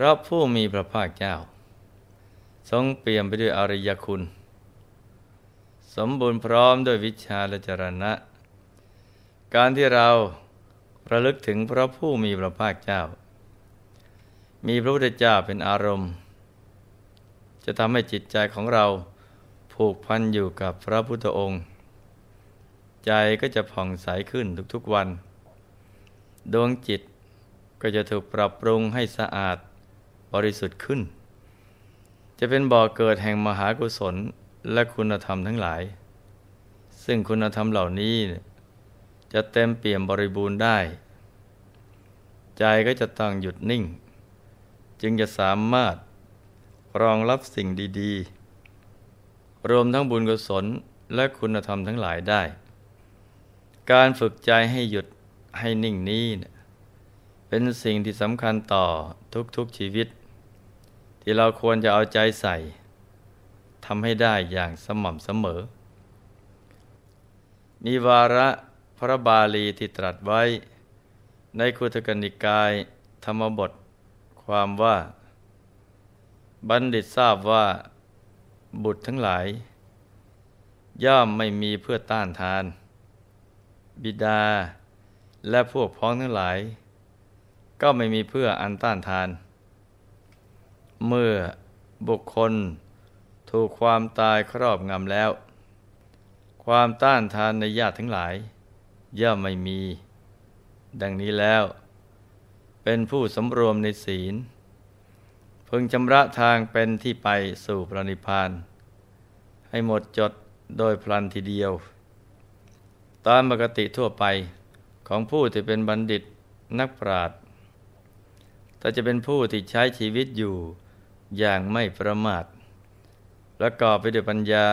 พระผู้มีพระภาคเจ้า ทรงเปี่ยมไปด้วยอริยคุณ สมบูรณ์พร้อมด้วยวิชาและจรณะ การที่เราระลึกถึงพระผู้มีพระภาคเจ้า มีพระพุทธเจ้าเป็นอารมณ์ จะทำให้จิตใจของเราผูกพันอยู่กับพระพุทธองค์ ใจก็จะผ่องใสขึ้นทุกๆวัน ดวงจิตก็จะถูกปรับปรุงให้สะอาด บริสุทธิ์ขึ้น จะเป็นบ่อเกิดแห่งมหากุศลและคุณธรรมทั้งหลาย ซึ่งคุณธรรมเหล่านี้จะเต็มเปี่ยมบริบูรณ์ได้ ใจก็จะต้องหยุดนิ่ง จึงจะสามารถรองรับสิ่งดีๆ รวมทั้งบุญกุศลและคุณธรรมทั้งหลายได้ การฝึกใจให้หยุดให้นิ่งนี้ เป็นสิ่งที่สำคัญต่อทุกๆชีวิต ที่เราควรจะเอาใจใส่ทำให้ได้อย่างสม่ำเสมอมีวาระพระบาลีที่ตรัสไว้ ในคุตกนิกายธรรมบทความว่า บัณฑิตทราบว่า บุตรทั้งหลาย ย่อมไม่มีเพื่อต้านทาน บิดาและพวกพ้องทั้งหลาย ก็ไม่มีเพื่ออันต้านทาน เมื่อบุคคลถูกความตายครอบงำแล้ว ความต้านทานในญาติทั้งหลาย ย่อมไม่มี ดังนี้แล้ว เป็นผู้สำรวมในศีล พึงชำระทางเป็นที่ไปสู่พระนิพพาน ให้หมดจดโดยพลันทีเดียว ตามปกติทั่วไปของผู้ที่เป็นบัณฑิตนักปราชญ์แต่จะเป็นผู้ที่ใช้ชีวิตอยู่ อย่างไม่ประมาทและกอบไปด้วยปัญญา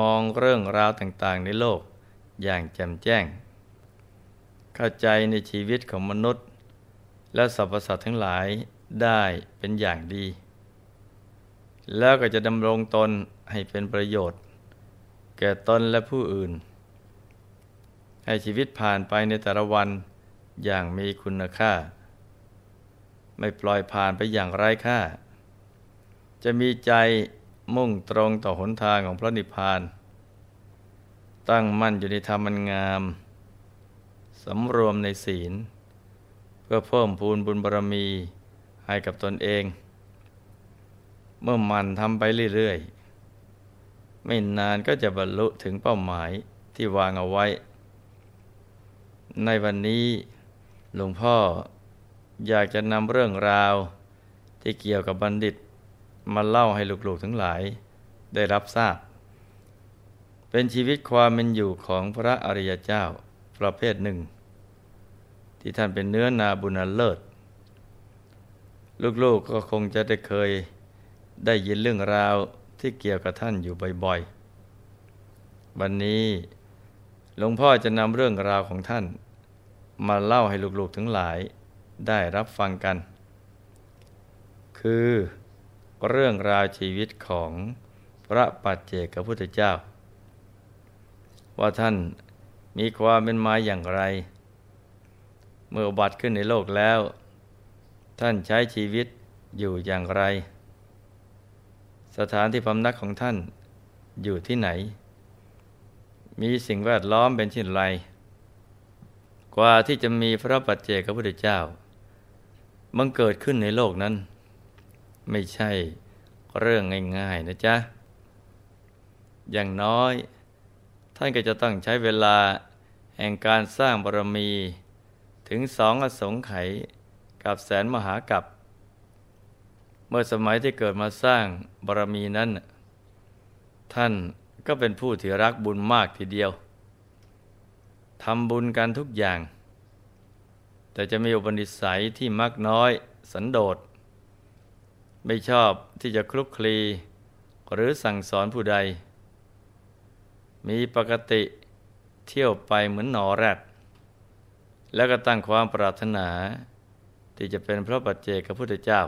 มองเรื่องราวต่างๆ ในโลกอย่างแจ่มแจ้ง เข้าใจในชีวิตของมนุษย์ และสรรพสัตว์ทั้งหลายได้เป็นอย่างดี แล้วก็จะดำรงตนให้เป็นประโยชน์ แก่ตนและผู้อื่น ให้ชีวิตผ่านไปในแต่ละวันอย่างมีคุณค่า ไม่ปล่อยผ่านไปอย่างไร้ค่า จะมีใจมุ่งตรงต่อหนทางของพระนิพพาน ตั้งมั่นอยู่ในธรรมันงาม สำรวมในศีล เพื่อเพิ่มพูนบุญบารมีให้กับตนเอง เมื่อมันทำไปเรื่อยๆ ไม่นานก็จะบรรลุถึงเป้าหมายที่วางเอาไว้ ในวันนี้หลวงพ่อ อยากจะนำเรื่องราวที่เกี่ยวกับบัณฑิต มาเล่าให้ลูกๆทั้งหลายได้รับทราบ เป็นชีวิตความเป็นอยู่ของพระอริยเจ้าประเภทหนึ่ง ที่ท่านเป็นเนื้อนาบุญเลิศ ลูกๆกก็คงจะได้เคยได้ยินเรื่องราวที่เกี่ยวกับท่านอยู่บ่อยๆ วันนี้หลวงพ่อจะนำเรื่องราวของท่าน มาเล่าให้ลูกๆทั้งหลาย ได้รับฟังกัน คือเรื่องราวชีวิตของพระปัจเจกพุทธเจ้า ว่าท่านมีความเป็นมาอย่างไร เมื่อบัติขึ้นในโลกแล้ว ท่านใช้ชีวิตอยู่อย่างไร สถานที่พำนักของท่านอยู่ที่ไหน มีสิ่งแวดล้อมเป็นเช่นไร กว่าที่จะมีพระปัจเจกพุทธเจ้า บังเกิดขึ้นในโลกนั้น ไม่ใช่เรื่องง่ายๆนะจ๊ะ อย่างน้อย ท่านก็จะต้องใช้เวลาแห่งการสร้างบารมีถึงสองอสงไขยกับแสนมหากับ เมื่อสมัยที่เกิดมาสร้างบารมีนั้น ท่านก็เป็นผู้ที่รักบุญมากทีเดียวทำบุญกันทุกอย่าง แต่จะมีอุปนิสัยที่มักน้อยสันโดษ ไม่ชอบที่จะคลุกคลี หรือสั่งสอนผู้ใด มีปกติเที่ยวไปเหมือนหนอแรดแล้วก็ตั้งความปรารถนา ที่จะเป็นพระปัจเจกพุทธเจ้า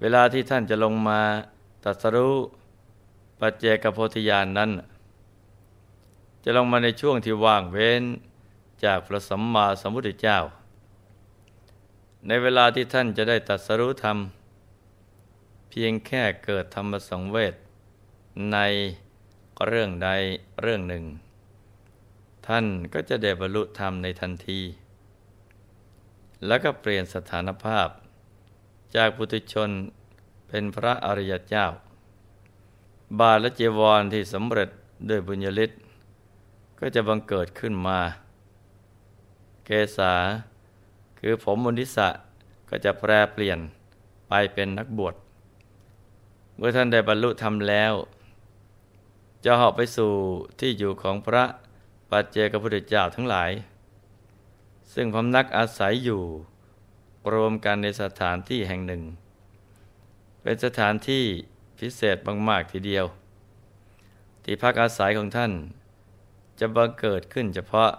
เวลาที่ท่านจะลงมาตัสรู้ปัจเจกโพธิญาณนนั้น จะลงมาในช่วงที่ว่างเว้น จากพระสัมมาสัมพุทธเจ้า ในเวลาที่ท่านจะได้ตัดสรุธรรม เพียงแค่เกิดธรรมสังเวชในเรื่องใดเรื่องหนึ่ง ท่านก็จะได้บรรลุธรรมในทันที แล้วก็เปลี่ยนสถานภาพ จากปุถุชนเป็นพระอริยเจ้า บาทและจีวรที่สำเร็จด้วยบุญญาลิศก็จะบังเกิดขึ้นมา เกษา คือผมมุนิสะก็จะแปรเปลี่ยนไปเป็นนักบวช เมื่อท่านได้บรรลุธรรมแล้ว จะหอบไปสู่ที่อยู่ของพระปัจเจกพุทธเจ้าทั้งหลาย ซึ่งพำนักอาศัยอยู่รวมกันในสถานที่แห่งหนึ่ง เป็นสถานที่พิเศษมากๆทีเดียว ที่พักอาศัยของท่าน จะบังเกิดขึ้นเฉพาะ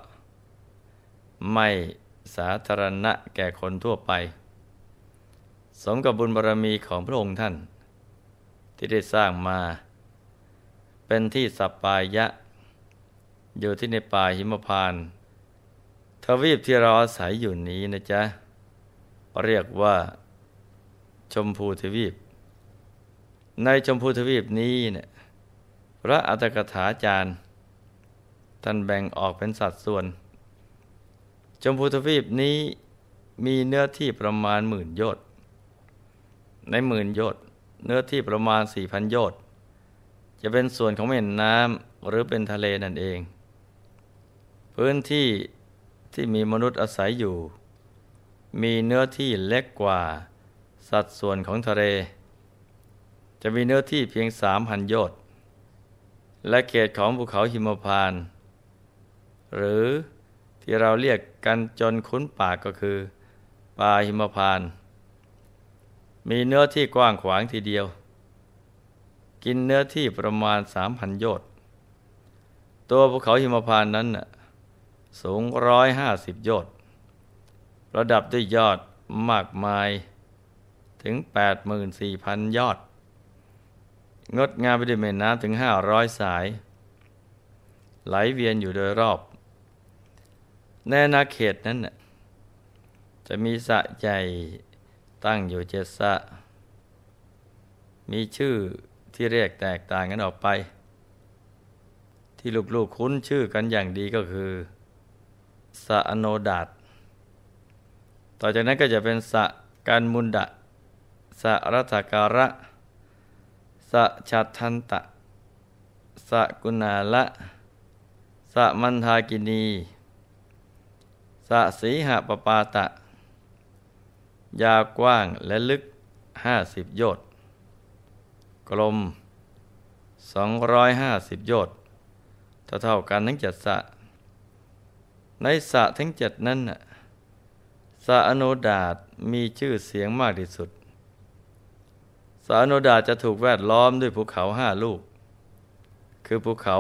ไม่สาธารณะแก่คนทั่วไป สมกับบุญบารรมีของพระองค์ท่าน ที่ได้สร้างมา เป็นที่สัปปายะ อยู่ที่ในป่าหิมพานทวีปที่เราอาศัยอยู่นี้นะจ๊ะ เรียกว่า ชมพูทวีป ในชมพูทวีปนี้เนี่ยพระอัตถกถาจารย์ ท่านแบ่งออกเป็นสัดส่วน ชมพูทวีปนี้มีเนื้อที่ประมาณหมื่นโยชน์ในหมื่นโยชน์เนื้อที่ประมาณสี่พันโยชน์จะเป็นส่วนของแม่น้ำหรือเป็นทะเลนั่นเอง พื้นที่ที่มีมนุษย์อาศัยอยู่ มีเนื้อที่เล็กกว่าสัดส่วนของทะเล จะมีเนื้อที่เพียงสามพันโยชน์และเขตของภูเขาหิมพานต์หรือ ที่เราเรียกกันจนคุ้นปากก็คือ ป่าหิมพาน มีเนื้อที่กว้างขวางทีเดียว กินเนื้อที่ประมาณสามพันโยชน์ตัวภูเขาหิมพานนั้นสูงร้อยห้าสิบโยชน์ระดับด้วยยอดมากมายถึงแปดหมื่นสี่พันยอด งดงามไปด้วยแม่น้ำถึงห้าร้อยสาย ไหลเวียนอยู่โดยรอบ ในนาเขตนั้นจะมีสะใหญ่ตั้งอยู่เจ็ดสะ มีชื่อที่เรียกแตกต่างกันออกไป ที่ลูกๆคุ้นชื่อกันอย่างดีก็คือสะอโนดาตต่อจากนั้นก็จะเป็นสะการมุนดะสะรัตการะสะชัดทันตะสะกุณาละสะมันทากินีะสีหะปปาตะ ยาวกว้างและลึกห้าสิบโยชน์กลมสองร้อยห้าสิบโยชน์เท่ากันทั้งเจ็ดสะ ในสะทั้งเจ็ดนั้นสะอโนดาตมีชื่อเสียงมากที่สุดสะอโนดาตจะถูกแวดล้อมด้วยภูเขาห้าลูก คือภูเขา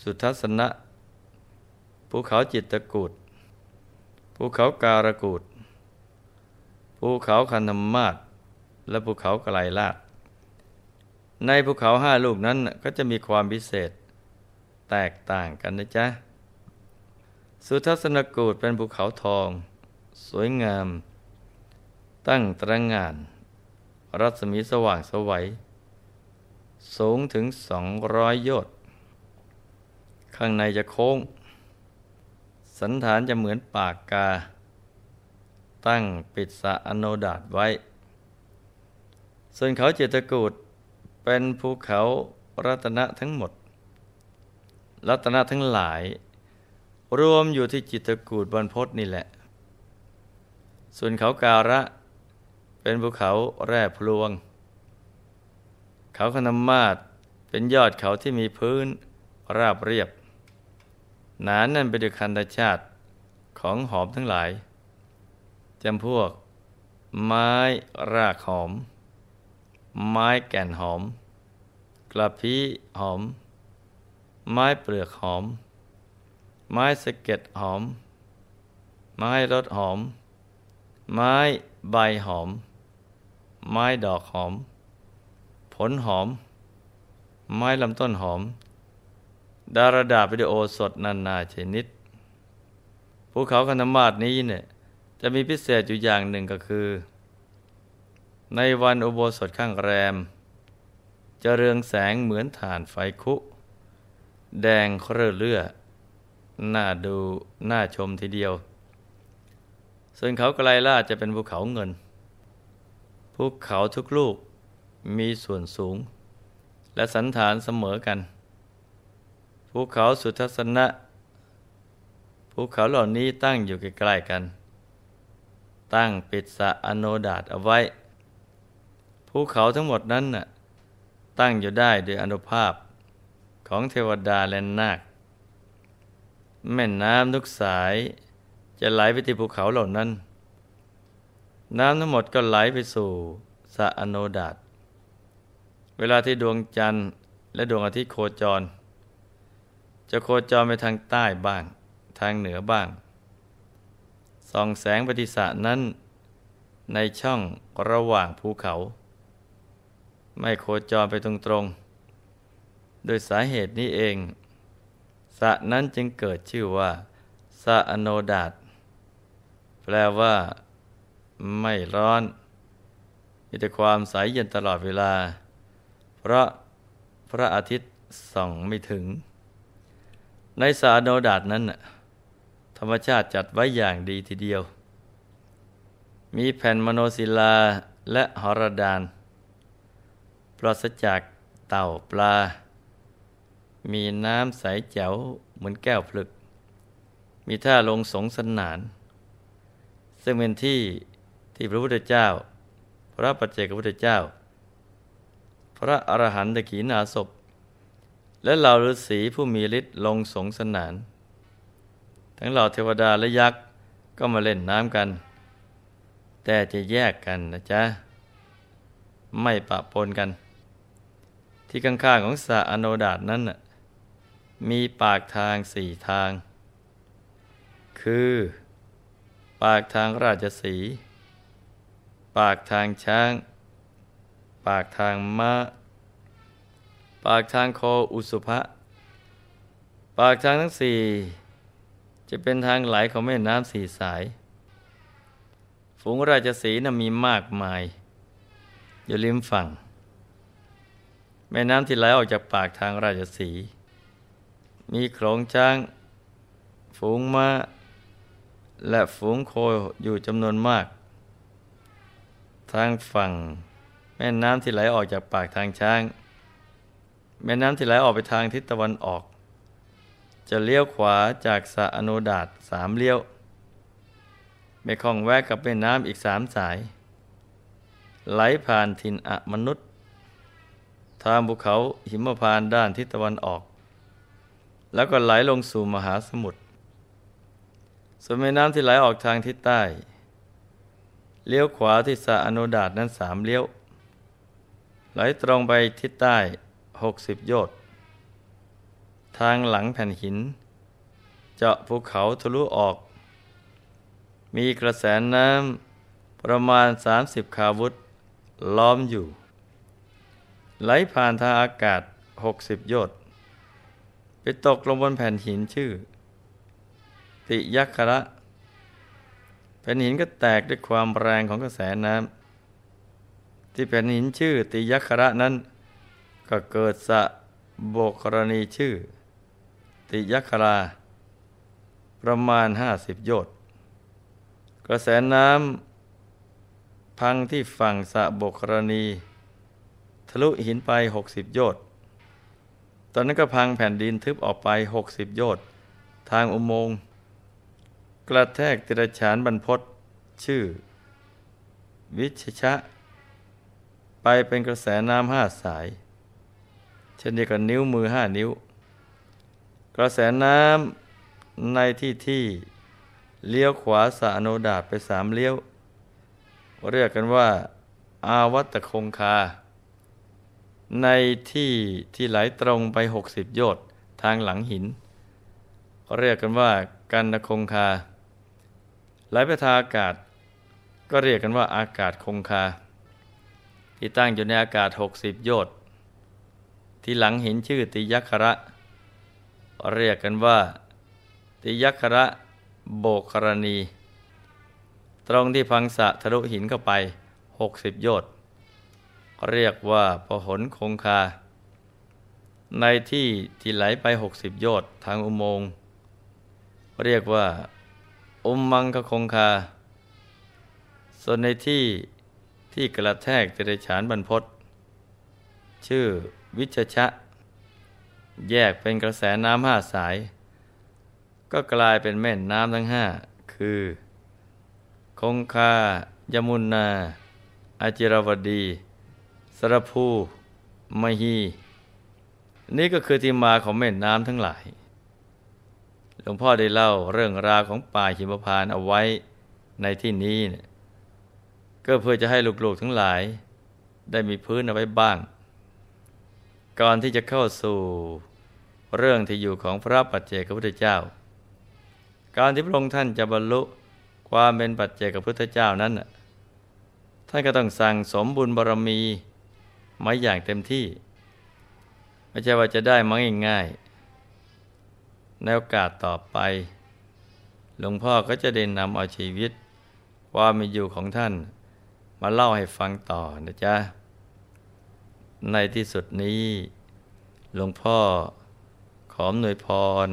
สุทัศนะภูเขาจิตตกูด ภูเขาการกูดภูเขาคันธมมาศและภูเขากลายลาดในภูเขาห้าลูกนั้นก็จะมีความพิเศษแตกต่างกันนะจ๊ะ สุทัศนกูดเป็นภูเขาทอง สวยงาม ตั้งตระงาน รัศมีสว่างสวัย สูงถึงสองร้อยโยชน์ ข้างในจะโค้ง สันฐานจะเหมือนปากกา ตั้งปิดสะอโนดาตไว้ ส่วนเขาเจตกูดเป็นภูเขารัตนะทั้งหมด รัตนะทั้งหลาย รวมอยู่ที่จิตกูดบนพศนี่แหละ ส่วนเขาการะ เป็นภูเขาแร่พลวง เขาคณมาศเป็นยอดเขาที่มีพื้นราบเรียบ หนานั่นไปด้วยคันธชาติของหอมทั้งหลายจำพวก ไม้รากหอม ไม้แก่นหอม กระพี้หอม ไม้เปลือกหอม ไม้สะเก็ดหอม ไม้รสหอม ไม้ใบหอม ไม้ดอกหอม ผลหอม ไม้ลำต้นหอม ดาราดาวิดีโอสดนานาชนิด ภูเขาคณมาศนี้เนี่ยจะมีพิเศษอยู่อย่างหนึ่งก็คือ ในวันอุโบสถข้างแรม จะเรืองแสงเหมือนฐานไฟคุ แดงเครือเลือน่าดูน่าชมทีเดียว ส่วนเขาไกลล่าจะเป็นภูเขาเงิน ภูเขาทุกลูกมีส่วนสูง และสันฐานเสมอกัน ภูเขาสุทัศนะ ภูเขาเหล่านี้ตั้งอยู่ใกล้ๆกัน ตั้งปิดสะอโนดาตเอาไว้ ภูเขาทั้งหมดนั้นน่ะตั้งอยู่ได้โดยอนุภาพของเทวดาและนาค แม่น้ำทุกสายจะไหลไปที่ภูเขาเหล่านั้น น้ำทั้งหมดก็ไหลไปสู่สะอโนดาต เวลาที่ดวงจันทร์และดวงอาทิตย์โคจร จะโคจรไปทางใต้บ้าง ทางเหนือบ้าง ส่องแสงปฏิสะนั้น ในช่องระหว่างภูเขา ไม่โคจรไปตรงๆโดยสาเหตุนี้เองสะนั้นจึงเกิดชื่อว่าสะอโนดาตแปลว่า ไม่ร้อนมีแต่ความใสเย็นตลอดเวลา เพราะพระอาทิตย์ส่องไม่ถึง ในสาโนดาตนั้น ธรรมชาติจัดไว้อย่างดีทีเดียว มีแผ่นมโนศิลาและหรดาน ปราศจากเต่าปลา มีน้ำใสแจ๋วเหมือนแก้วพลึก มีท่าลงสงสนาน ซึ่งเป็นที่ที่พระพุทธเจ้า พระปัจเจกพุทธเจ้า พระอรหันตขีนาศพ และเหล่าฤาษีผู้มีฤทธิ์ลงสงสนาน ทั้งเหล่าเทวดาและยักษ์ก็มาเล่นน้ำกัน แต่จะแยกกันนะจ๊ะ ไม่ปะปนกัน ที่ข้างๆของสระอโนดาตนั้นน่ะมีปากทางสี่ทาง คือ ปากทางราชสี ปากทางช้าง ปากทางม้า ปากทางโคอุสุภะปากทางทั้งสี่จะเป็นทางไหลของแม่น้ำสี่สาย ฝูงราชสีนะ่ะมีมากมาย อยู่ริมฝั่ง แม่น้ำที่ไหลออกจากปากทางราชสี มีโขลงช้าง ฝูงม้า และฝูงโคอยู่จำนวนมาก ทางฝั่ง แม่น้ำที่ไหลออกจากปากทางช้าง แม่น้ำที่ไหลออกไปทางทิศตะวันออก จะเลี้ยวขวาจากสะอโนดาตสามเลี้ยวไม่คล้องแวกกับแม่น้ำอีกสามสาย ไหลผ่านถิ่นอมนุษย์ ทางภูเขาหิมพานด้านทิศตะวันออก แล้วก็ไหลลงสู่มหาสมุทรส่วนแม่น้ำที่ไหลออกทางทิศใต้ เลี้ยวขวาที่สะอนุดาตนั้นสามเลี้ยว ไหลตรงไปทิศใต้ หกสิบโยชน์ทางหลังแผ่นหิน เจาะภูเขาทะลุออก มีกระแสน้ำประมาณสามสิบคาวุธ ล้อมอยู่ ไหลผ่านทางอากาศหกสิบโยชน์ไปตกลงบนแผ่นหินชื่อ ติยักขระแผ่นหินก็แตกด้วยความแรงของกระแสน้ำที่แผ่นหินชื่อติยักขระนั้น ก็เกิดสะโบกรณีชื่อ ติยักขรา ประมาณห้าสิบโยชน์กระแสน้ำพังที่ฝั่งสะโบกรณี ทะลุหินไปหกสิบโยชน์ตอนนั้นก็พังแผ่นดินทึบออกไปหกสิบโยชน์ทางอุโมงค์กระแทกติรฉานบรรพศชื่อ วิชชะ ไปเป็นกระแสน้ำห้าสาย ช่นเดียวกับนิ้วมือห้านิ้ว กระแสน้ำในที่ที่เลี้ยวขวาสาโนดาไปสามเลี้ยว เรียกกันว่า อาวัตคงคา ในที่ที่ไหลตรงไปหกสิบโยชน์ทางหลังหิน เรียกกันว่ากันนคงคา ไหลไปทางอากาศ ก็เรียกกันว่าอากาศคงคา ที่ตั้งอยู่ในอากาศหกสิบโยชน์ ที่หลังเหินชื่อติยักขระ เรียกกันว่า ติยักขระโบกรณี ตรงที่พังสะทะลุหินเข้าไปหกสิบโยชน์เรียกว่าพหนคงคา ในที่ที่ไหลไปหกสิบโยชน์ทางอุโมงค์เรียกว่า อุมมังคคงคา ส่วนในที่ที่กระแทกติรฉานบรรพศชื่อ วิชชะ แยกเป็นกระแสน้ำห้าสาย ก็กลายเป็นแม่น้ำทั้งห้าคือ คงคายมุนนาอาจิรวดี สรภูมหีนี่ก็คือที่มาของแม่น้ำทั้งหลาย หลวงพ่อได้เล่าเรื่องราวของป่าหิมพานเอาไว้ในที่นี้ ก็เพื่อจะให้ลูกๆทั้งหลาย ได้มีพื้นเอาไว้บ้าง ก่อนที่จะเข้าสู่เรื่องที่อยู่ของพระปัจเจกพุทธเจ้า การที่พระองค์ท่านจะบรรลุความเป็นปัจเจกพุทธเจ้านั้นท่านก็ต้องสั่งสมบุญบารมีมาอย่างเต็มที่ ไม่ใช่ว่าจะได้มาง่ายๆในโอกาสต่อไป หลวงพ่อก็จะเดินนำเอาชีวิต ความมีอยู่ของท่านมาเล่าให้ฟังต่อนะจ๊ะ ในที่สุดนี้ หลวงพ่อขอมหน่วยพร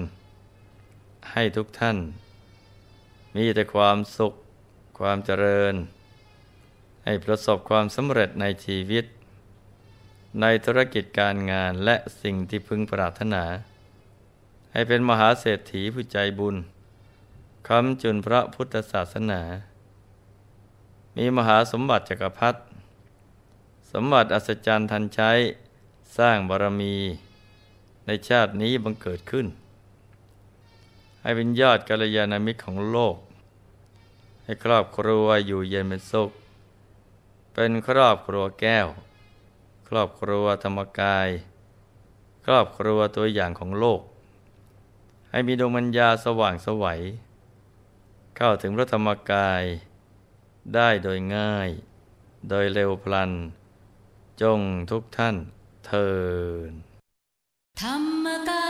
ให้ทุกท่าน มีแต่ความสุข ความเจริญ ให้ประสบความสำเร็จในชีวิต ในธุรกิจการงานและสิ่งที่พึงปรารถนา ให้เป็นมหาเศรษฐีผู้ใจบุญคำจุนพระพุทธศาสนา มีมหาสมบัติจักรพรรดิ สมบัติอัศจรรย์ทันใช้สร้างบารมีในชาตินี้บังเกิดขึ้น ให้เป็นยอดกัลยาณมิตรของโลก ให้ครอบครัวอยู่เย็นเป็นสุข เป็นครอบครัวแก้ว ครอบครัวธรรมกาย ครอบครัวตัวอย่างของโลก ให้มีดวงมัญญาสว่างสวัย เข้าถึงพระธรรมกายได้โดยง่าย โดยเร็วพลัน จงทุกท่านเทินธรรมกา